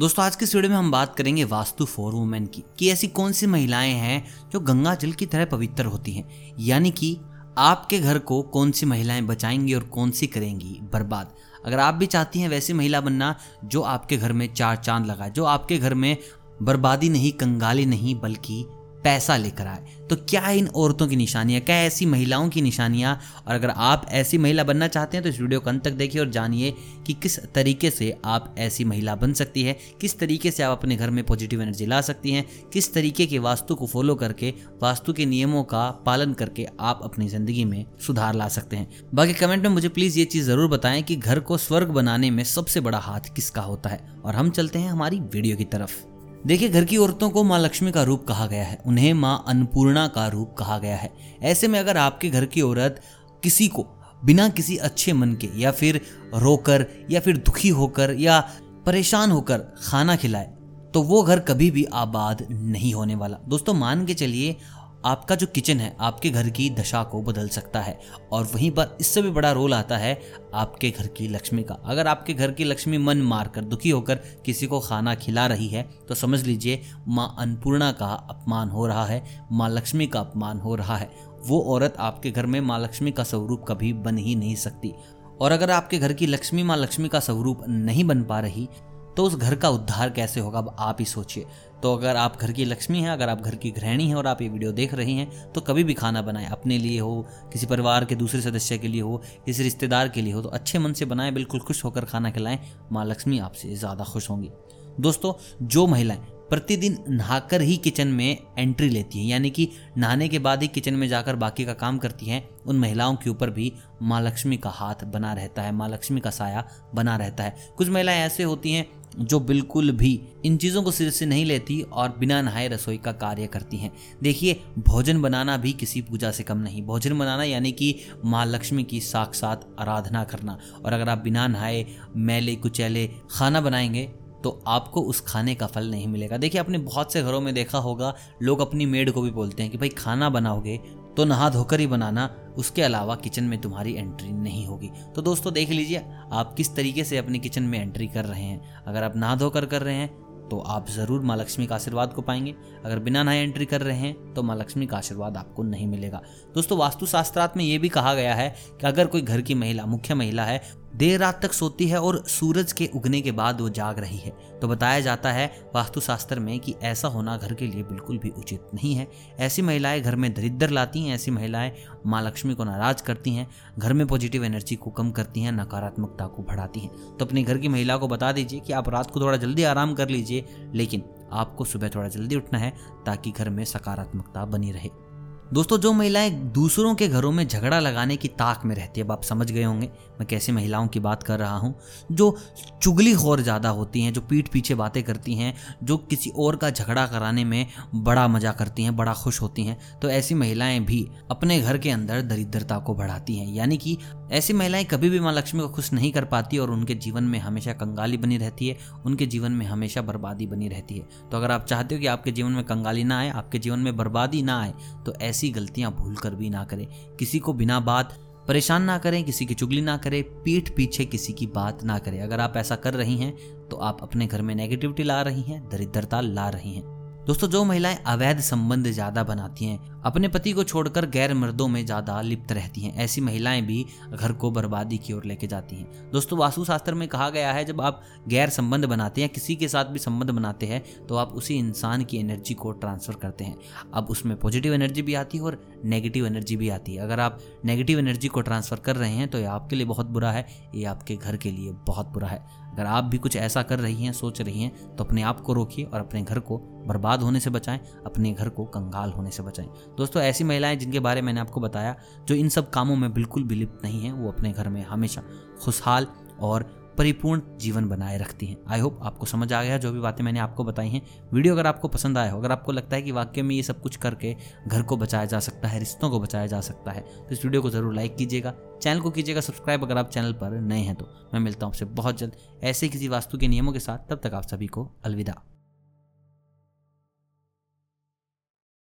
दोस्तों, आज के इस वीडियो में हम बात करेंगे वास्तु फॉर वुमेन की, कि ऐसी कौन सी महिलाएँ हैं जो गंगा जल की तरह पवित्र होती हैं? यानी कि आपके घर को कौन सी महिलाएँ बचाएँगी और कौन सी करेंगी? बर्बाद। अगर आप भी चाहती हैं वैसी महिला बनना जो आपके घर में चार चाँद लगाए, जो आपके घर में बर्बादी नहीं, कंगाली नहीं, बल्कि पैसा लेकर आए। तो क्या इन औरतों की निशानियाँ, क्या ऐसी महिलाओं की निशानियाँ? और अगर आप ऐसी महिला बनना चाहते हैं तो इस वीडियो को अंत तक देखिए और जानिए कि किस तरीके से आप ऐसी महिला बन सकती है, किस तरीके से आप अपने घर में पॉजिटिव एनर्जी ला सकती हैं, किस तरीके के वास्तु को फॉलो करके, वास्तु के नियमों का पालन करके आप अपनी ज़िंदगी में सुधार ला सकते हैं। बाकी कमेंट में मुझे प्लीज़ ये चीज़ ज़रूर बताएँ कि घर को स्वर्ग बनाने में सबसे बड़ा हाथ किसका होता है? और हम चलते हैं हमारी वीडियो की तरफ़। देखिए, घर की औरतों को माँ लक्ष्मी का रूप कहा गया है। उन्हें माँ अन्नपूर्णा का रूप कहा गया है। ऐसे में अगर आपके घर की औरत किसी को बिना किसी अच्छे मन के या फिर रोकर या फिर दुखी होकर या परेशान होकर खाना खिलाए तो वो घर कभी भी आबाद नहीं होने वाला। दोस्तों, मान के चलिए आपका जो किचन है, आपके घर की दशा को बदल सकता है और वहीं पर इससे भी बड़ा रोल आता है आपके घर की लक्ष्मी का। अगर आपके घर की लक्ष्मी मन मारकर दुखी होकर किसी को खाना खिला रही है तो समझ लीजिए माँ अन्नपूर्णा का अपमान हो रहा है, माँ लक्ष्मी का अपमान हो रहा है। वो औरत आपके घर में माँ लक्ष्मी का स्वरूप कभी बन ही नहीं सकती। और अगर आपके घर की लक्ष्मी माँ लक्ष्मी का स्वरूप नहीं बन पा रही तो उस घर का उद्धार कैसे होगा? अब आप ही सोचिए। तो अगर आप घर की लक्ष्मी हैं, अगर आप घर की गृहिणी हैं और आप ये वीडियो देख रही हैं तो कभी भी खाना बनाएँ। अपने लिए हो, किसी परिवार के दूसरे सदस्य के लिए हो, किसी रिश्तेदार के लिए हो तो अच्छे मन से बनाएँ, बिल्कुल खुश होकर खाना खिलाएँ। माँ लक्ष्मी आपसे ज़्यादा खुश होंगी। दोस्तों, जो महिलाएँ प्रतिदिन नहाकर ही किचन में एंट्री लेती हैं, यानी कि नहाने के बाद ही किचन में जाकर बाकी का काम करती हैं, उन महिलाओं के ऊपर भी माँ लक्ष्मी का हाथ बना रहता है, माँ लक्ष्मी का साया बना रहता है। कुछ महिलाएँ ऐसे होती हैं जो बिल्कुल भी इन चीज़ों को सिर से नहीं लेती और बिना नहाए रसोई का कार्य करती हैं। देखिए, भोजन बनाना भी किसी पूजा से कम नहीं। भोजन बनाना यानी कि माँ लक्ष्मी की साक्षात आराधना करना। और अगर आप बिना नहाए मैले, कुचैले खाना बनाएँगे तो आपको उस खाने का फल नहीं मिलेगा। देखिए, आपने बहुत से घरों में देखा होगा, लोग अपनी मेड को भी बोलते हैं कि, भाई, खाना बनाओगे तो नहा धोकर ही बनाना, उसके अलावा किचन में तुम्हारी एंट्री नहीं होगी। तो दोस्तों, देख लीजिए, आप किस तरीके से अपने किचन में एंट्री कर रहे हैं। अगर आप नहा धोकर कर रहे हैं तो आप ज़रूर माँ लक्ष्मी का आशीर्वाद को पाएँगे। अगर बिना नए एंट्री कर रहे हैं तो माँ लक्ष्मी का आशीर्वाद आपको नहीं मिलेगा। दोस्तों, वास्तुशास्त्रार्थ में ये भी कहा गया है कि अगर कोई घर की महिला, मुख्य महिला है देर रात तक सोती है और सूरज के उगने के बाद वो जाग रही है। तो बताया जाता है वास्तुशास्त्र में कि ऐसा होना घर के लिए बिल्कुल भी उचित नहीं है। ऐसी महिलाएँ घर में दरिद्र लाती हैं, ऐसी महिलाएँ माँ लक्ष्मी को नाराज़ करती हैं, घर में पॉजिटिव एनर्जी को कम करती हैं, नकारात्मकता को बढ़ाती हैं। तो अपने घर की महिला को बता दीजिए कि आप रात को थोड़ा जल्दी आराम कर लीजिए, लेकिन आपको सुबह थोड़ा जल्दी उठना है ताकि घर में सकारात्मकता बनी रहे। दोस्तों, जो महिलाएँ दूसरों के घरों में झगड़ा लगाने की ताक में रहती है, अब आप समझ गए होंगे मैं कैसी महिलाओं की बात कर रहा हूँ। जो चुगली खौर ज़्यादा होती हैं, जो पीठ पीछे बातें करती हैं, जो किसी और का झगड़ा कराने में बड़ा मज़ा करती हैं, बड़ा खुश होती हैं तो ऐसी महिलाएँ भी अपने घर के अंदर दरिद्रता को बढ़ाती हैं। यानी कि ऐसी महिलाएँ कभी भी माँ लक्ष्मी को खुश नहीं कर पाती और उनके जीवन में हमेशा कंगाली बनी रहती है, उनके जीवन में हमेशा बर्बादी बनी रहती है। तो अगर आप चाहते हो कि आपके जीवन में कंगाली ना आए, आपके जीवन में बर्बादी ना आए तो ऐसी गलतियाँ भूल कर भी ना करें। किसी को बिना बात परेशान ना करें, किसी की चुगली ना करें, पीठ पीछे किसी की बात ना करें। अगर आप ऐसा कर रही हैं तो आप अपने घर में नेगेटिविटी ला रही हैं, दरिद्रता ला रही हैं। दोस्तों, जो महिलाएँ अवैध संबंध ज़्यादा बनाती हैं, अपने पति को छोड़कर गैर मर्दों में ज़्यादा लिप्त रहती हैं। ऐसी महिलाएँ भी घर को बर्बादी की ओर लेके जाती हैं। दोस्तों वास्तुशास्त्र में कहा गया है, जब आप गैर संबंध बनाते हैं, किसी के साथ भी संबंध बनाते हैं तो आप उसी इंसान की एनर्जी को ट्रांसफ़र करते हैं। अब उसमें पॉजिटिव एनर्जी भी आती है और नेगेटिव एनर्जी भी आती है। अगर आप नेगेटिव एनर्जी को ट्रांसफ़र कर रहे हैं तो ये आपके लिए बहुत बुरा है ये आपके घर के लिए बहुत बुरा है। अगर आप भी कुछ ऐसा कर रही हैं, सोच रही हैं तो अपने आप को रोकिए और अपने घर को बर्बाद होने से बचाएँ, अपने घर को कंगाल होने से बचाएँ। दोस्तों, ऐसी महिलाएँ जिनके बारे में मैंने आपको बताया, जो इन सब कामों में बिल्कुल भी लिप्त नहीं हैं, वो अपने घर में हमेशा खुशहाल और परिपूर्ण जीवन बनाए रखती हैं। आई होप आपको समझ आ गया, जो भी बातें मैंने आपको बताई हैं। वीडियो अगर आपको पसंद आया हो, अगर आपको लगता है कि वाक्य में ये सब कुछ करके घर को बचाया जा सकता है, रिश्तों को बचाया जा सकता है तो इस वीडियो को ज़रूर लाइक कीजिएगा। चैनल को कीजिएगा सब्सक्राइब अगर आप चैनल पर नए हैं तो। मैं मिलता हूँ आपसे बहुत जल्द ऐसे किसी वास्तु के नियमों के साथ। तब तक आप सभी को अलविदा।